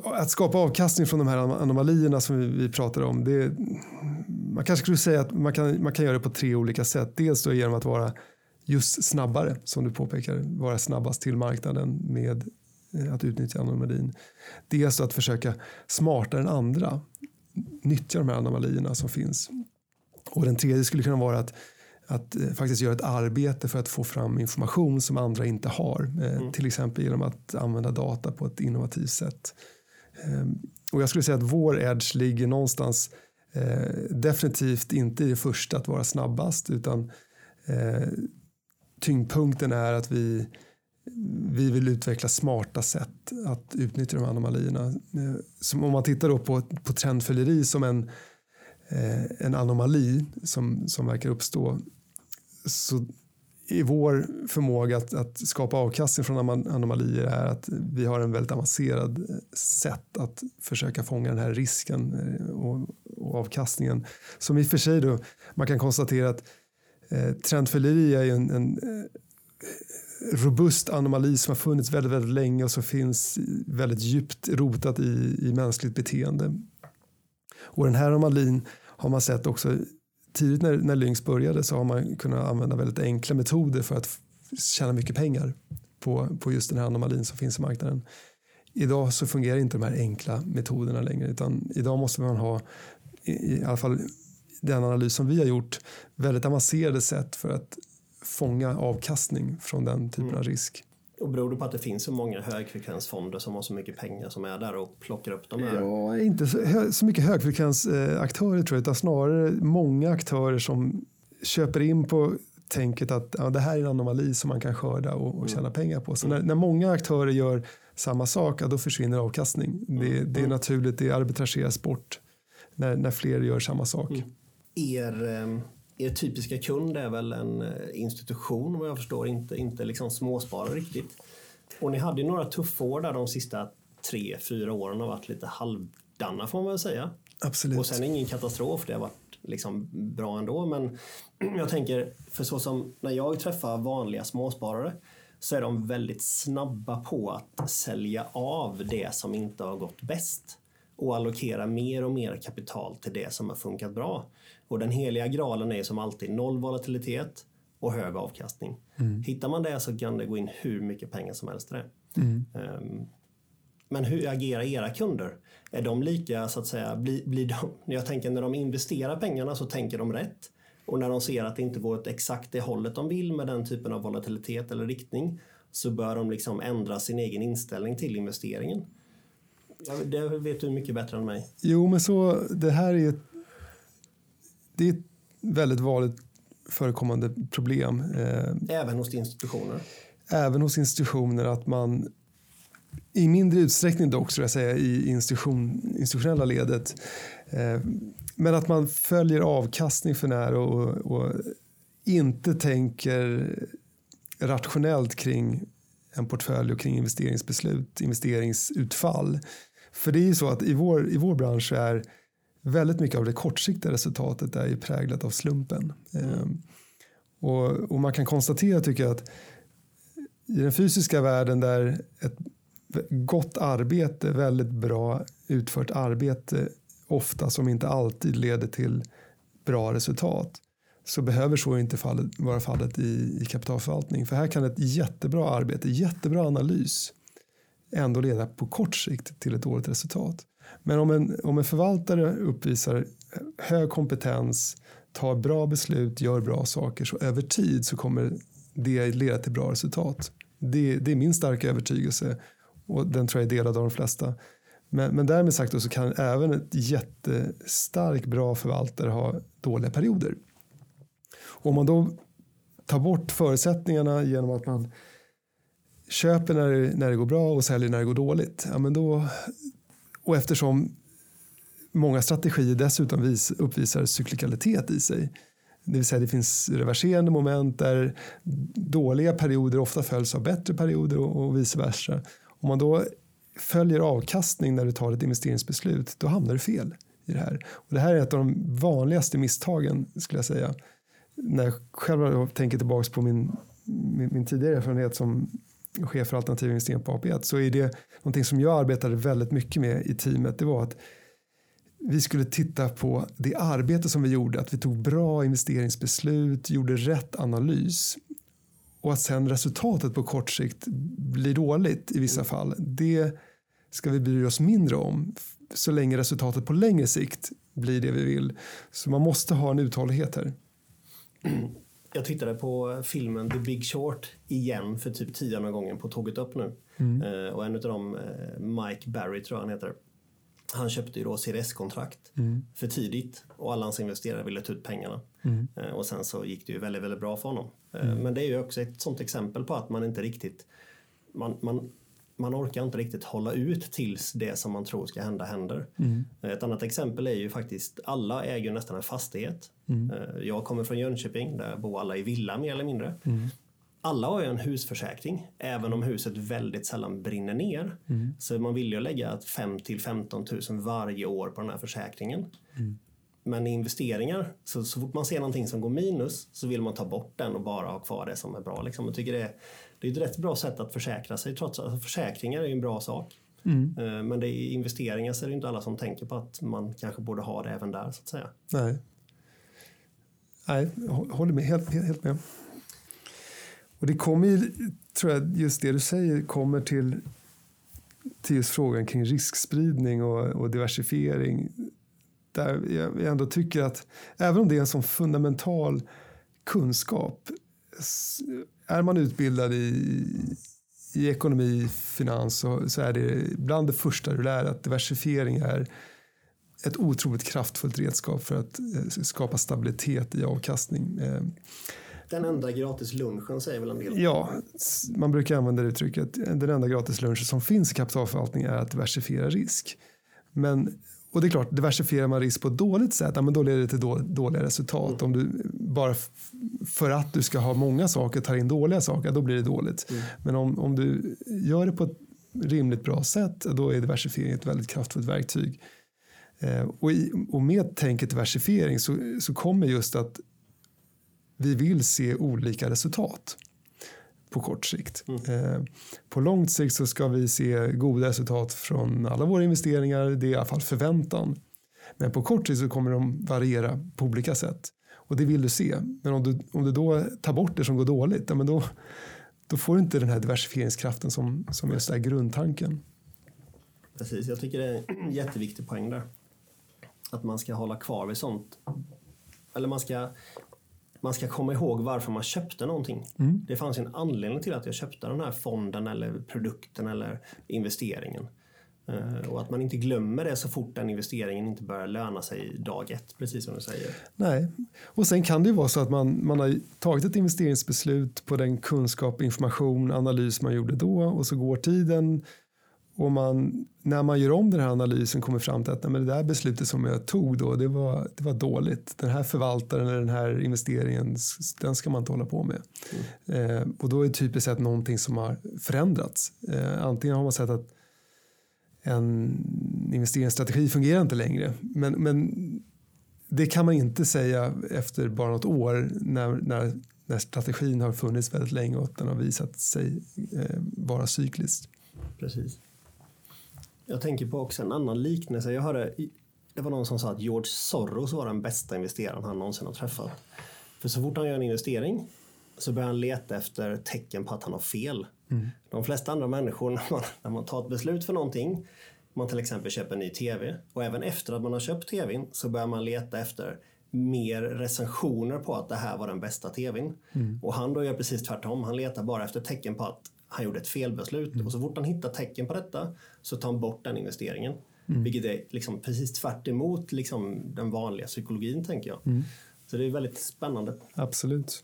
att skapa avkastning från de här anomalierna som vi, vi pratar om det, man kanske skulle säga att man kan, man kan göra det på tre olika sätt. Dels då genom att vara just snabbare, som du påpekar, vara snabbast till marknaden med att utnyttja anomalin. Dels att försöka smartare än andra nyttja de här anomalierna som finns. Och den tredje skulle kunna vara att, att eh, faktiskt göra ett arbete för att få fram information som andra inte har. Eh, mm. Till exempel genom att använda data på ett innovativt sätt. Eh, och jag skulle säga att vår edge ligger någonstans eh, definitivt inte i det första att vara snabbast utan eh, tyngdpunkten är att vi vi vill utveckla smarta sätt att utnyttja de här anomalierna. Eh, som om man tittar då på, på trendfölleri som en, eh, en anomali som, som verkar uppstå så är vår förmåga att, att skapa avkastning från anomalier är att vi har en väldigt avancerad eh, sätt att försöka fånga den här risken eh, och, och avkastningen. Som i och för sig då, man kan konstatera att eh, trendfölleri är en, en robust anomali som har funnits väldigt, väldigt länge och som finns väldigt djupt rotat i, i mänskligt beteende. Och den här anomalin har man sett också tidigt när, när Lynx började så har man kunnat använda väldigt enkla metoder för att tjäna mycket pengar på, på just den här anomalin som finns i marknaden. Idag så fungerar inte de här enkla metoderna längre utan idag måste man ha i, i alla fall den analys som vi har gjort väldigt avancerade sätt för att fånga avkastning från den typen mm. av risk.
Och beror det på att det finns så många högfrekvensfonder som har så mycket pengar som är där och plockar upp de här?
Ja, inte så, så mycket högfrekvensaktörer tror jag, utan snarare många aktörer som köper in på tänket att ja, det här är en anomali som man kan skörda och, och tjäna mm. pengar på. Så när, när, många aktörer gör samma sak, ja, då försvinner avkastning. Det,
Mm.
det är naturligt, det arbitrageras bort när, när fler gör samma sak.
Mm. Er, eh, er typiska kund är väl en eh, institution vad jag förstår, inte, inte liksom småsparare riktigt. Och ni hade ju några tuffa år där de sista tre, fyra åren har varit lite halvdana får man väl säga.
Absolut.
Och sen ingen katastrof, det har varit liksom bra ändå. Men <clears throat> jag tänker, för så som när jag träffar vanliga småsparare så är de väldigt snabba på att sälja av det som inte har gått bäst och allokera mer och mer kapital till det som har funkat bra. Och den heliga graalen är som alltid noll volatilitet och hög avkastning. Hittar man det så kan det gå in hur mycket pengar som helst i det. Ehm, men hur agerar era kunder? Är de lika, så att säga, blir, blir de, <laughs> jag tänker när de investerar pengarna så tänker de rätt. Och när de ser att det inte går åt exakt det hållet de vill med den typen av volatilitet eller riktning så bör de liksom ändra sin egen inställning till investeringen. Det vet du mycket bättre än mig.
Jo, men så det här är ett, det är ett väldigt vanligt förekommande problem. Eh,
Även hos institutioner.
även hos institutioner att man i mindre utsträckning dock, skulle jag säga, i institution, institutionella ledet. Eh, men att man följer avkastning för nära och, och inte tänker rationellt kring en portfölj och kring investeringsbeslut, investeringsutfall. För det är ju så att i vår, i vår bransch är väldigt mycket av det kortsiktiga resultatet är ju präglat av slumpen. Eh, och, och man kan konstatera, tycker jag, att i den fysiska världen där ett gott arbete, väldigt bra utfört arbete ofta som inte alltid leder till bra resultat så behöver så inte fallet, vara fallet i, i kapitalförvaltning. För här kan ett jättebra arbete, jättebra analys ändå leda på kort sikt till ett dåligt resultat. Men om en, om en förvaltare uppvisar hög kompetens, tar bra beslut, gör bra saker så över tid så kommer det leda till bra resultat. Det, det är min starka övertygelse och den tror jag är delad av de flesta. Men, men därmed sagt då så kan även ett jättestark bra förvaltare ha dåliga perioder. Om man då tar bort förutsättningarna genom att man köper när det, när det går bra och säljer när det går dåligt. Ja, men då, och eftersom många strategier dessutom vis, uppvisar cyklikalitet i sig. Det vill säga det finns reverserande moment där dåliga perioder ofta följs av bättre perioder och, och vice versa. Om man då följer avkastning när du tar ett investeringsbeslut då hamnar du fel i det här. Och det här är ett av de vanligaste misstagen skulle jag säga. När jag själv tänker tillbaka på min, min, min tidigare erfarenhet som chef för alternativ investering på AP1 så är det någonting som jag arbetade väldigt mycket med i teamet. Det var att vi skulle titta på det arbete som vi gjorde, att vi tog bra investeringsbeslut, gjorde rätt analys och att sen resultatet på kort sikt blir dåligt i vissa fall. Det ska vi bry oss mindre om så länge resultatet på längre sikt blir det vi vill. Så man måste ha en uthållighet här. <clears throat>
Jag tittade på filmen The Big Short igen för typ tionde gången på Tåget upp nu. Eh, och en av dem, eh, Mike Barry tror jag han heter. Han köpte ju då CDS-kontrakt för tidigt och alla hans investerare ville ta ut pengarna. Eh, och sen så gick det ju väldigt, väldigt bra för honom. Eh, Men det är ju också ett sånt exempel på att man inte riktigt man, man, man orkar inte riktigt hålla ut tills det som man tror ska hända händer. Ett annat exempel är ju faktiskt alla äger nästan en fastighet. Eh, Jag kommer från Jönköping där bor alla i villa mer eller mindre. Alla har ju en husförsäkring, även om huset väldigt sällan brinner ner. Så man vill ju lägga 5 till 15 000 varje år på den här försäkringen. Men i investeringar, så, så fort man ser någonting som går minus så vill man ta bort den och bara ha kvar det som är bra. Liksom. Jag tycker det, det är ett rätt bra sätt att försäkra sig. Trots att försäkringar är en bra sak. Eh, Men det är investeringar så är det inte alla som tänker på att man kanske borde ha det även där så att säga.
Nej. Nej, håller med, helt, helt, helt med. Och det kommer ju, tror jag, just det du säger kommer till, till just frågan kring riskspridning och, och diversifiering. Där jag ändå tycker att även om det är en sån fundamental kunskap är man utbildad i, i ekonomi, finans så, så är det bland det första du lär att diversifiering är ett otroligt kraftfullt redskap för att eh, skapa stabilitet i avkastning. Eh,
Den enda gratis lunchen säger väl en del?
Ja, man brukar använda det uttrycket. Den enda gratis lunchen som finns i kapitalförvaltning är att diversifiera risk. Men, och det är klart, diversifierar man risk på ett dåligt sätt, ja, men då leder det till dåliga resultat. Mm. Om du bara för att du ska ha många saker tar in dåliga saker, då blir det dåligt. Mm. Men om, om du gör det på ett rimligt bra sätt, då är diversifiering ett väldigt kraftfullt verktyg. Eh, och, i, och med tänket diversifiering så, så kommer just att vi vill se olika resultat på kort sikt. Mm. Eh, på långt sikt så ska vi se goda resultat från alla våra investeringar, det är i alla fall förväntan. Men på kort sikt så kommer de variera på olika sätt. Och det vill du se. Men om du, om du då tar bort det som går dåligt, ja, men då, då får du inte den här diversifieringskraften som, som är grundtanken.
Precis, jag tycker det är en jätteviktig poäng där. Att man ska hålla kvar vid sånt. Eller man ska, man ska komma ihåg varför man köpte någonting. Mm. Det fanns en anledning till att jag köpte den här fonden eller produkten eller investeringen. Uh, och att man inte glömmer det så fort den investeringen inte börjar löna sig dag ett, precis som du säger.
Nej, och sen kan det ju vara så att man, man har tagit ett investeringsbeslut på den kunskap, information, analys man gjorde då och så går tiden och man, när man gör om den här analysen kommer fram till att nej, men det där beslutet som jag tog då, det var, det var dåligt. Den här förvaltaren eller den här investeringen, den ska man inte hålla på med. Mm. Eh, och då är det typiskt sett någonting som har förändrats. Eh, antingen har man sett att en investeringsstrategi fungerar inte längre. Men, men det kan man inte säga efter bara något år när, när, när strategin har funnits väldigt länge och den har visat sig eh, vara cyklisk.
Precis. Jag tänker på också en annan liknelse. Jag hörde, det var någon som sa att George Soros var den bästa investeraren han någonsin har träffat. För så fort han gör en investering så börjar han leta efter tecken på att han har fel. Mm. De flesta andra människor, <laughs> när man, när man tar ett beslut för någonting, man till exempel köper en ny TV och även efter att man har köpt TVn så börjar man leta efter mer recensioner på att det här var den bästa TVn. Mm. Och han då gör precis tvärtom. Han letar bara efter tecken på att han gjorde ett felbeslut. Mm. Och så fort han hittar tecken på detta så tar han bort den investeringen. Mm. Vilket är liksom precis tvärt emot liksom den vanliga psykologin tänker jag. Mm. Så det är väldigt spännande.
Absolut.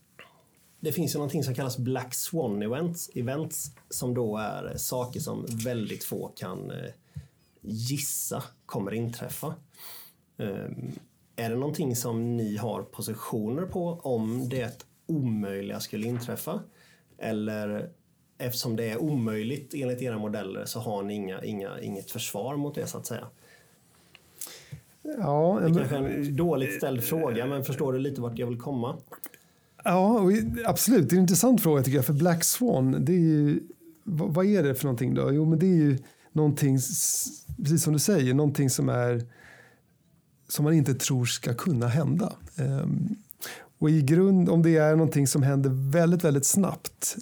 Det finns ju någonting som kallas Black Swan events, events som då är saker som väldigt få kan eh, gissa kommer inträffa. Um, är det någonting som ni har positioner på om det omöjliga skulle inträffa? Eller eftersom det är omöjligt enligt era modeller så har ni inga, inga, inget försvar mot det så att säga? Ja, det är kanske är en dåligt ställd fråga men förstår du lite vart jag vill komma?
Ja, absolut. Det är en intressant fråga tycker jag. För Black Swan, det är ju, vad är det för någonting då? Jo, men det är ju någonting, precis som du säger, någonting som är som man inte tror ska kunna hända. Um, och i grund, om det är någonting som händer väldigt, väldigt snabbt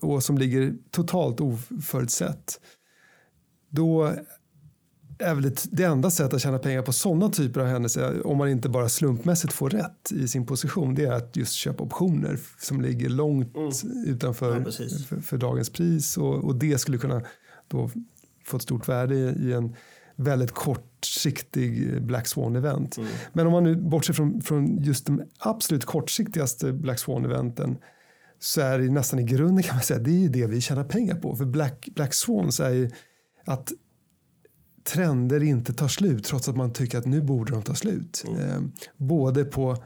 och som ligger totalt oförutsett, då är väl det, det enda sättet att tjäna pengar på sådana typer av händelser, om man inte bara slumpmässigt får rätt i sin position, det är att just köpa optioner som ligger långt mm. utanför ja, för, för, dagens pris och, och, det skulle kunna då få ett stort värde i, i en väldigt kortsiktig Black Swan-event. Mm. Men om man nu bortser från, från just de absolut kortsiktigaste Black Swan-eventen så är det nästan i grunden kan man säga det är det vi tjänar pengar på. För Black, Black Swans är ju att trender inte tar slut trots att man tycker att nu borde de ta slut. Mm. Eh, både på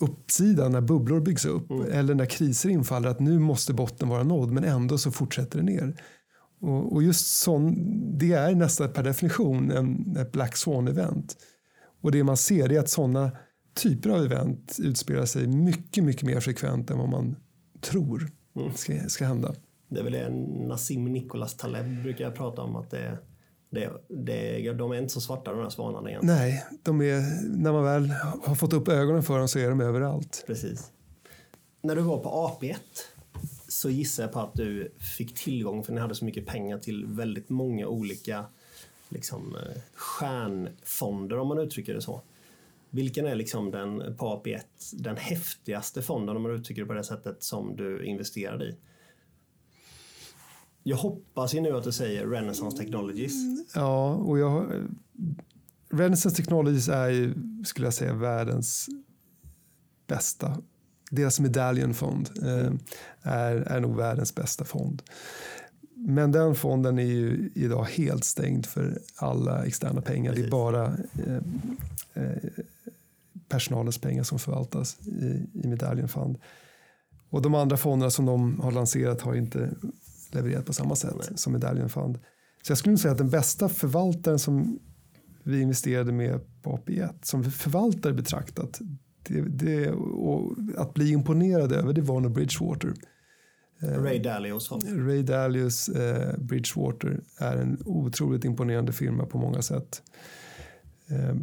uppsidan när bubblor byggs upp mm. eller när kriser infaller att nu måste botten vara nådd men ändå så fortsätter det ner. Och, och just sån, det är nästan per definition en, ett Black Swan-event. Och det man ser är att sådana typer av event utspelar sig mycket, mycket mer frekvent än vad man tror ska, ska hända.
Det är väl det Nassim Nicholas Taleb brukar jag prata om att det, det, det, de är inte så svarta de här svanarna egentligen.
Nej, de är, när man väl har fått upp ögonen för dem så är de överallt.
Precis. När du var på AP1 så gissar jag på att du fick tillgång, för ni hade så mycket pengar, till väldigt många olika liksom, eh, stjärnfonder om man uttrycker det så. Vilken är liksom den på AP1 den häftigaste fonden om man uttrycker det på det sättet som du investerade i? Jag hoppas ju nu att du säger Renaissance Technologies.
Ja, och jag, Renaissance Technologies är ju, skulle jag säga, världens bästa deras medaljonfond eh, är, är nog världens bästa fond. Men den fonden är ju idag helt stängd för alla externa pengar. Precis. Det är bara eh, eh, personalens pengar som förvaltas i, i Medallion Fund. Och de andra fonderna som de har lanserat har inte levererat på samma sätt Nej. som Medallion Fund. Så jag skulle säga att den bästa förvaltaren som vi investerade med på AP1, som förvaltare betraktat, det, det, och att bli imponerad över det var nog Bridgewater.
Eh, Ray Dalios
Ray Dalios eh, Bridgewater är en otroligt imponerande firma på många sätt. Eh,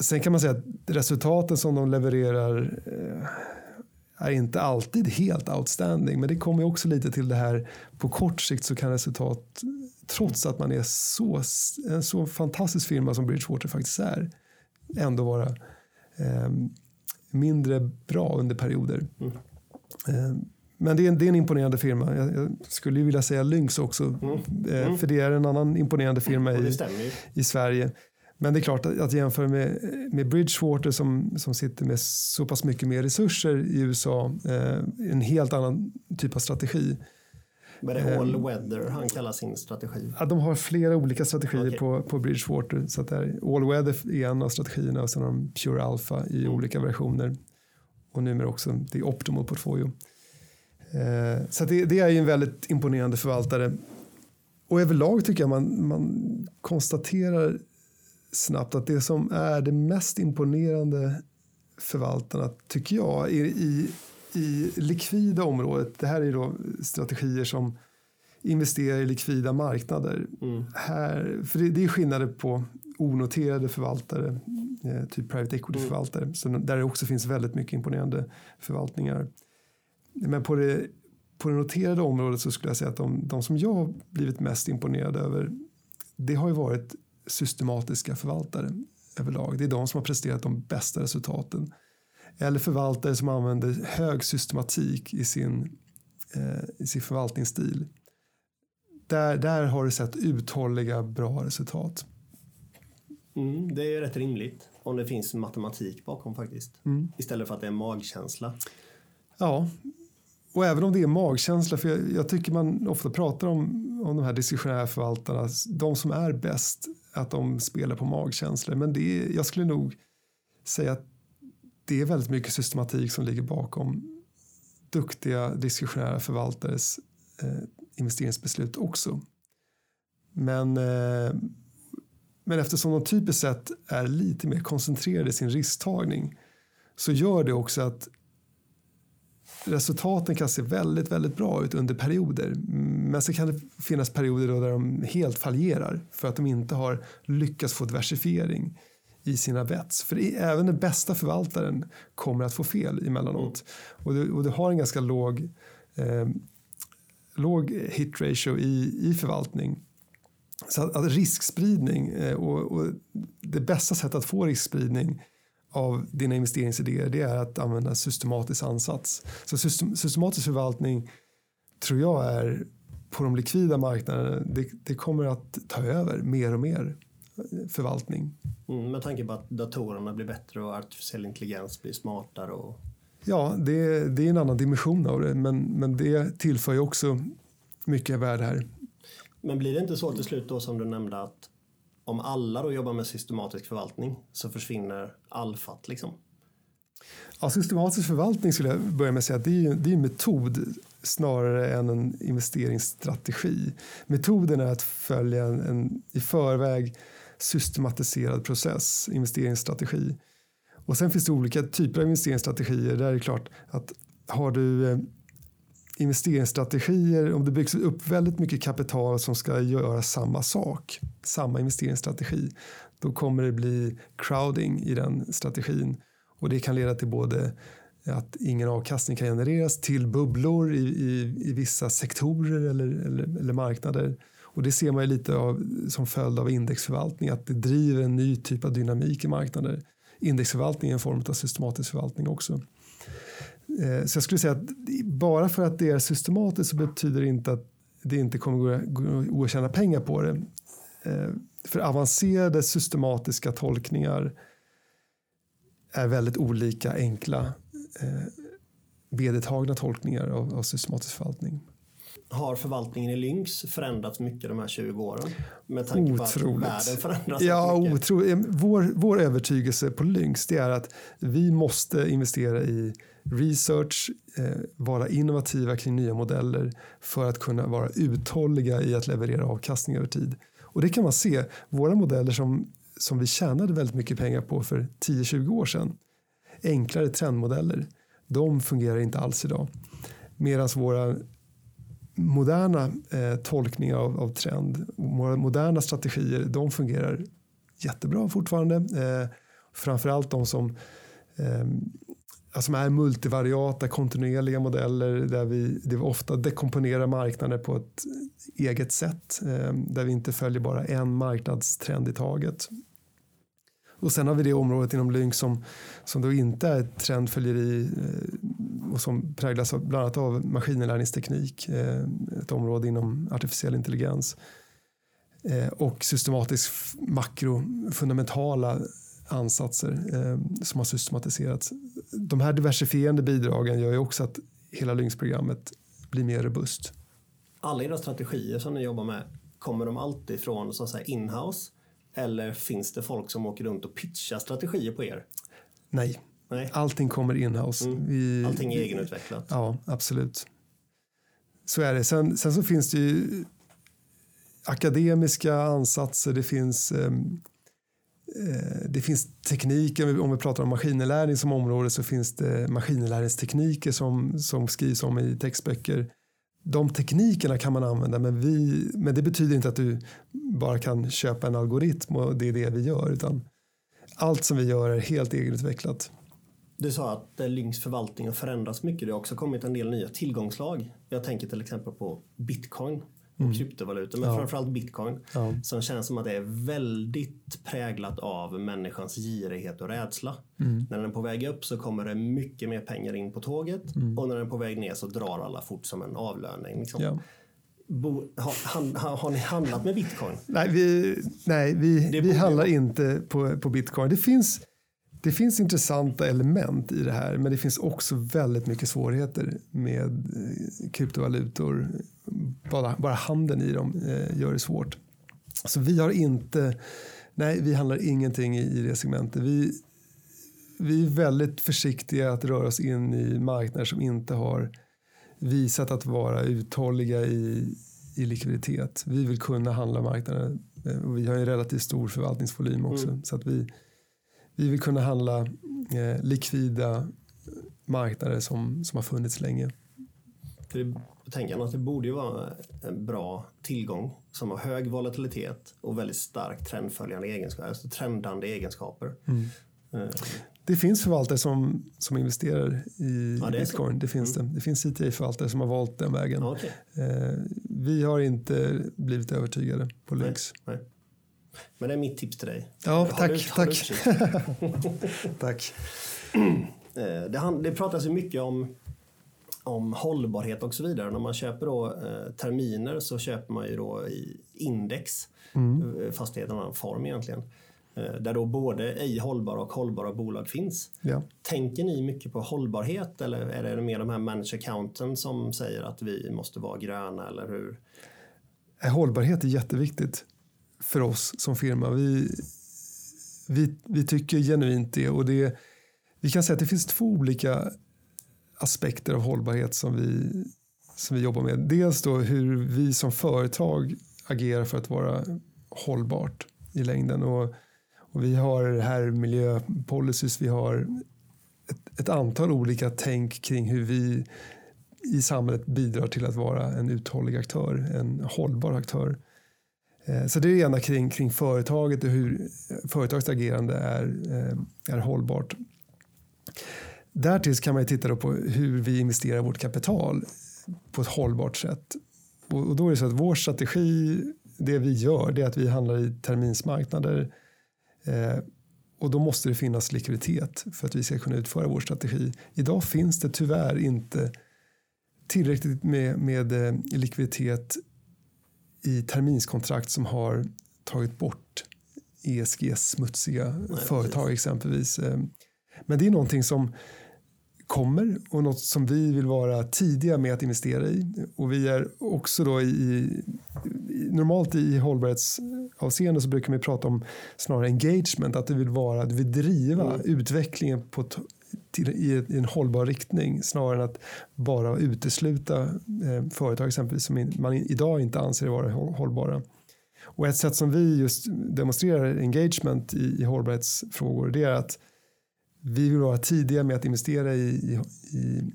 sen kan man säga att resultaten som de levererar eh, är inte alltid helt outstanding. Men det kommer också lite till det här på kort sikt så kan resultat, trots att man är så, en så fantastisk firma som Bridgewater faktiskt är, ändå vara eh, mindre bra under perioder. Mm. Men det är, en, det är en imponerande firma. Jag, jag skulle vilja säga Lynx också. Mm. Eh, mm. För det är en annan imponerande firma i, i Sverige. Men det är klart att, att jämföra med, med Bridgewater som, som sitter med så pass mycket mer resurser i USA, eh, en helt annan typ av strategi.
Det är all eh, weather han kallar sin strategi?
Ja, de har flera olika strategier okay. på, på Bridgewater. Så att all weather är en av strategierna och sen har de Pure Alpha i mm. olika versioner. Och numera också det Optimal Portfolio. Eh, så det, det, är ju en väldigt imponerande förvaltare. Och överlag tycker jag man, man konstaterar snabbt att det som är det mest imponerande förvaltarna tycker jag är i, i likvida området. Det här är då strategier som investerar i likvida marknader. Mm. Här, för det, det är skillnader på onoterade förvaltare, eh, typ private equity-förvaltare, mm. där det också finns väldigt mycket imponerande förvaltningar. Men på det, på det noterade området så skulle jag säga att de, de som jag har blivit mest imponerad över det har ju varit systematiska förvaltare överlag. Det är de som har presterat de bästa resultaten. Eller förvaltare som använder hög systematik i sin, eh, i sin förvaltningsstil. Där, där har du sett uthålliga bra resultat.
Mm, det är rätt rimligt om det finns matematik bakom faktiskt. Mm. Istället för att det är magkänsla.
Ja, och även om det är magkänsla, för jag, jag, tycker man ofta pratar om, om de här diskretionära förvaltarna, de som är bäst, att de spelar på magkänslor. Men det är, jag skulle nog säga att det är väldigt mycket systematik som ligger bakom duktiga diskretionära förvaltares eh, investeringsbeslut också. Men, eh, men eftersom de typiskt sett är lite mer koncentrerade i sin risktagning så gör det också att resultaten kan se väldigt, väldigt bra ut under perioder. Men så kan det finnas perioder då där de helt fallerar för att de inte har lyckats få diversifiering i sina bets. För även den bästa förvaltaren kommer att få fel emellanåt. Mm. Och, du, och du har en ganska låg, eh, låg hit ratio i, i förvaltning. Så att, att riskspridning eh, och, och det bästa sättet att få riskspridning av dina investeringsidéer det är att använda systematisk ansats. Så systematisk förvaltning tror jag är på de likvida marknaderna, det, det kommer att ta över mer och mer förvaltning.
Mm, med tanke på att datorerna blir bättre och artificiell intelligens blir smartare? Och...
Ja, det, det är en annan dimension av det, men, men det tillför ju också mycket värde här.
Men blir det inte så till slut då som du nämnde att om alla då jobbar med systematisk förvaltning så försvinner alfat liksom?
Ja, systematisk förvaltning skulle jag börja med att säga att det är, det är en metod snarare än en investeringsstrategi. Metoden är att följa en, en i förväg systematiserad process, investeringsstrategi. Och sen finns det olika typer av investeringsstrategier. Där är det klart att har du eh, investeringsstrategier, om det byggs upp väldigt mycket kapital som ska göra samma sak, samma investeringsstrategi, då kommer det bli crowding i den strategin. Och det kan leda till både att ingen avkastning kan genereras till bubblor i, i, i vissa sektorer eller, eller, eller, marknader. Och det ser man ju lite av som följd av indexförvaltning, att det driver en ny typ av dynamik i marknader. Indexförvaltning är en form av systematisk förvaltning också. Eh, så jag skulle säga att bara för att det är systematiskt så betyder det inte att det inte kommer gå att tjäna pengar på det. Eh, för avancerade systematiska tolkningar är väldigt olika enkla. Eh, vedertagna tolkningar av, av systematisk förvaltning.
Har förvaltningen i Lynx förändrats mycket de här 20 åren? Med tanke på
Otroligt.
att världen förändras
Ja, otroligt. Vår, vår övertygelse på Lynx det är att vi måste investera i research, eh, vara innovativa kring nya modeller för att kunna vara uthålliga i att leverera avkastning över tid. Och det kan man se, våra modeller som, som vi tjänade väldigt mycket pengar på för 10-20 år sedan, enklare trendmodeller, de fungerar inte alls idag. Medan våra moderna eh, tolkningar av, av trend, våra moderna strategier, de fungerar jättebra fortfarande. Eh, framförallt de som, eh, som är multivariata, kontinuerliga modeller där vi, där vi ofta dekomponerar marknader på ett eget sätt. Eh, där vi inte följer bara en marknadstrend i taget. Och sen har vi det området inom Lynx som, som då inte är trendföljeri eh, och som präglas av, bland annat av maskininlärningsteknik, eh, ett område inom artificiell intelligens och systematisk makrofundamentala ansatser eh, som har systematiserats. De här diversifierande bidragen gör ju också att hela Lynx-programmet blir mer robust.
Alla era strategier som ni jobbar med, kommer de alltid från så att säga inhouse? Eller finns det folk som åker runt och pitchar strategier på er?
Nej,
Nej,
allting kommer inhouse. Vi,
allting är egenutvecklat.
Ja, absolut. Så är det. Sen, sen så finns det ju akademiska ansatser, det finns, eh, Eh, det finns tekniker, om vi pratar om maskininlärning som område så finns det maskininlärningstekniker som, som skrivs om i textböcker. De teknikerna kan man använda men, vi, men det betyder inte att du bara kan köpa en algoritm och det är det vi gör utan allt som vi gör är helt egenutvecklat.
Du sa att eh, Lynx förvaltning har förändrats mycket. Det har också kommit en del nya tillgångslag. Jag tänker till exempel på bitcoin och kryptovalutor, men framförallt bitcoin.
Ja.
Som känns som att det är väldigt präglat av människans girighet och rädsla. När den är på väg upp så kommer det mycket mer pengar in på tåget och när den är på väg ner så drar alla fort som en avlöning. Liksom.
Ja.
Bo, har, han, har, har ni handlat med bitcoin?
Nej, vi, nej, vi, vi handlar inte på, på bitcoin. Det finns, det finns intressanta element i det här men det finns också väldigt mycket svårigheter med eh, kryptovalutor. Bara, bara handeln i dem eh, gör det svårt. Så vi har inte, nej vi handlar ingenting i, i det segmentet. Vi, vi är väldigt försiktiga att röra oss in i marknader som inte har visat att vara uthålliga i, i likviditet. Vi vill kunna handla marknaden eh, och vi har en relativt stor förvaltningsvolym också. Så att vi, vi vill kunna handla eh, likvida marknader som, som har funnits länge.
Det, tänker att det borde ju vara en bra tillgång som har hög volatilitet och väldigt starkt trendföljande egenskaper, alltså trendande egenskaper. Eh,
Det finns förvaltare som, som investerar i
Ja, det så.
bitcoin. Det finns, det. det finns CTA-förvaltare som har valt den vägen.
okej.
Eh, vi har inte blivit övertygade på Lynx.
Nej. Men det är mitt tips till dig.
Ja,
Har
tack,
du-
tack. <laughs> Tack.
Eh, Det, hand- det pratas ju mycket om, om hållbarhet och så vidare. När man köper då, eh, terminer så köper man ju då i index, eh, fast det är en form egentligen. Eh, där då både ej hållbara och hållbara bolag finns.
Ja.
Tänker ni mycket på hållbarhet eller är det mer de här managed accounten som säger att vi måste vara gröna eller hur?
Eh, Hållbarhet är jätteviktigt för oss som firma. Vi, vi, vi tycker genuint det och det, vi kan säga att det finns två olika aspekter av hållbarhet som vi, som vi jobbar med. Dels då hur vi som företag agerar för att vara hållbart i längden. Och, och vi har här miljöpolicies, vi har ett, ett antal olika tänk kring hur vi i samhället bidrar till att vara en uthållig aktör, en hållbar aktör. Eh, så det är det ena kring, kring företaget och hur företagets agerande är, eh, är hållbart. Därtill kan man titta på hur vi investerar vårt kapital på ett hållbart sätt. Och då är det så att vår strategi, det vi gör, det är att vi handlar i terminsmarknader. Eh, och då måste det finnas likviditet för att vi ska kunna utföra vår strategi. Idag finns det tyvärr inte tillräckligt med, med eh, likviditet i terminskontrakt som har tagit bort ESGs smutsiga företag exempelvis. Eh, Men det är någonting som kommer och något som vi vill vara tidiga med att investera i. Och vi är också då i, i normalt i hållbarhetsavseende så brukar man prata om snarare engagement, att du vill vara, du vill driva mm. utvecklingen på till, i, i, en hållbar riktning snarare än att bara utesluta eh, företag exempelvis som man idag inte anser vara hållbara. Och ett sätt som vi just demonstrerar engagement i, i hållbarhetsfrågor det är att vi vill vara tidiga med att investera i, i, i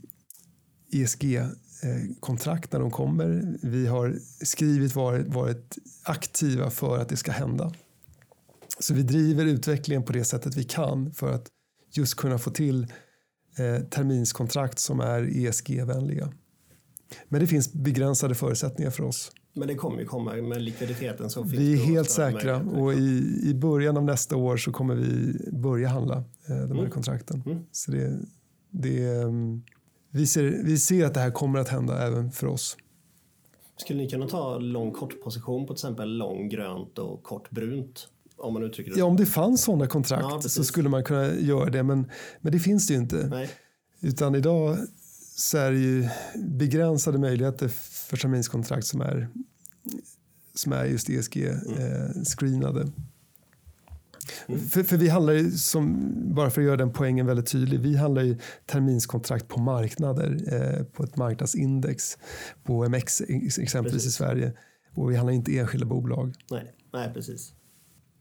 ESG-kontrakt när de kommer. Vi har skrivit varit, varit aktiva för att det ska hända. Så vi driver utvecklingen på det sättet vi kan för att just kunna få till eh, terminskontrakt som är ESG-vänliga. Men det finns begränsade förutsättningar för oss.
Men det kommer ju komma med likviditeten. Så
vi är helt säkra och i, i början av nästa år så kommer vi börja handla eh, de här mm. kontrakten. Mm. Så det, det, mm, vi, ser, vi ser att det här kommer att hända även för oss.
Skulle ni kunna ta lång kort position på till exempel lång grönt och kort brunt? Om man uttrycker det
Ja, om det fanns sådana kontrakt ja, så skulle man kunna göra det, men, men det finns det ju inte.
Nej.
Utan idag så är det ju begränsade möjligheter för terminskontrakt som är, som är just ESG-screenade. Mm. Mm. För, för, vi handlar ju, som, bara för att göra den poängen väldigt tydlig, vi handlar ju terminskontrakt på marknader, eh, på ett marknadsindex, på MX exempelvis precis. i Sverige. Och vi handlar inte enskilda bolag.
Nej, nej precis.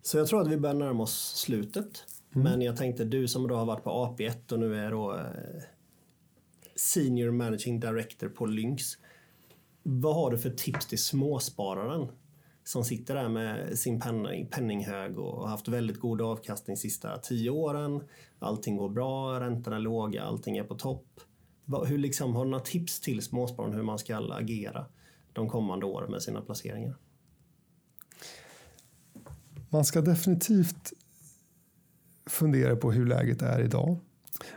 Så jag tror att vi börjar närma oss slutet. Mm. Men jag tänkte du som då har varit på AP1 och nu är då eh, Senior Managing Director på Lynx. Vad har du för tips till småspararen som sitter där med sin penning, penninghög och har haft väldigt god avkastning de sista tio åren. Allting går bra, räntorna är låga, allting är på topp. Hur liksom, har du några tips till småspararen hur man ska agera de kommande åren med sina placeringar?
Man ska definitivt fundera på hur läget är idag.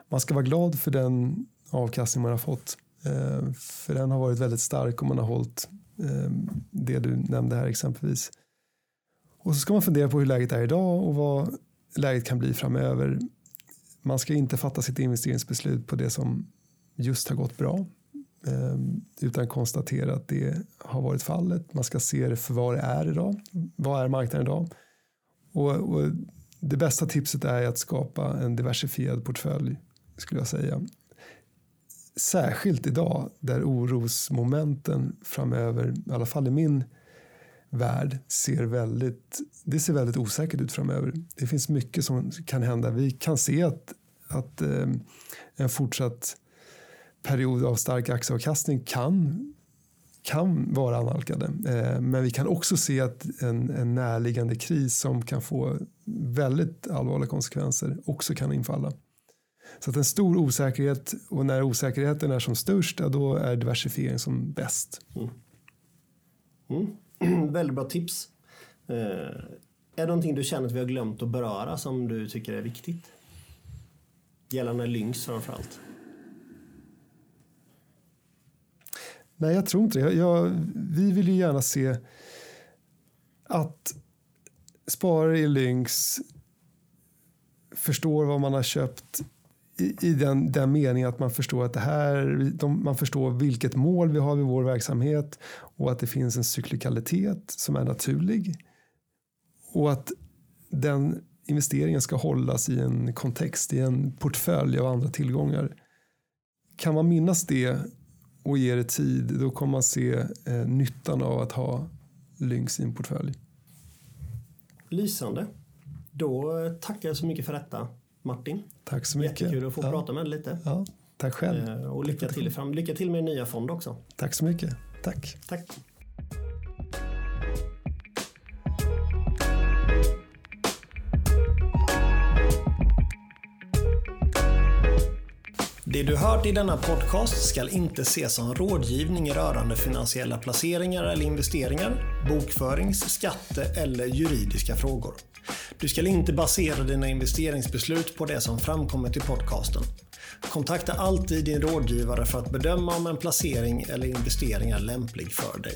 Man ska vara glad för den avkastning man har fått. Eh, för den har varit väldigt stark om man har hållit eh, det du nämnde här exempelvis. Och så ska man fundera på hur läget är idag och vad läget kan bli framöver. Man ska inte fatta sitt investeringsbeslut på det som just har gått bra eh, utan konstatera att det har varit fallet. Man ska se det för vad det är idag. Vad är marknaden idag? Och, och det bästa tipset är att skapa en diversifierad portfölj skulle jag säga. Särskilt idag där orosmomenten framöver, i alla fall i min värld, ser väldigt, det ser väldigt osäkert ut framöver. Det finns mycket som kan hända. Vi kan se att, att eh, en fortsatt period av stark aktieavkastning kan kan vara analkade. Eh, men vi kan också se att en, en närliggande kris som kan få väldigt allvarliga konsekvenser också kan infalla. Så att en stor osäkerhet och när osäkerheten är som störst, då är diversifiering som bäst. Mm.
Mm. <clears throat> väldigt bra tips. Eh, är det någonting du känner att vi har glömt att beröra som du tycker är viktigt? Gällande Lynx framförallt.
Nej, jag tror inte det. Jag, vi vill ju gärna se att sparare i Lynx förstår vad man har köpt i, i den, den meningen att man förstår att det här, de, man förstår vilket mål vi har i vår verksamhet och att det finns en cyklikalitet som är naturlig. Och att den investeringen ska hållas i en kontext, i en portfölj av andra tillgångar. Kan man minnas det och ge det tid, då kommer man se eh, nyttan av att ha Lynx i en portfölj.
Lysande. Då eh, tackar jag så mycket för detta, Martin.
Tack så mycket.
Jättekul att få ja. prata med dig lite.
Ja, tack själv.
Eh, och lycka till, fram. lycka till med din nya fond också.
Tack så mycket. Tack.
Tack. Det du hört i denna podcast ska inte ses som rådgivning rörande finansiella placeringar eller investeringar, bokförings-, skatte eller juridiska frågor. Du ska inte basera dina investeringsbeslut på det som framkommit i podcasten. Kontakta alltid din rådgivare för att bedöma om en placering eller investering är lämplig för dig.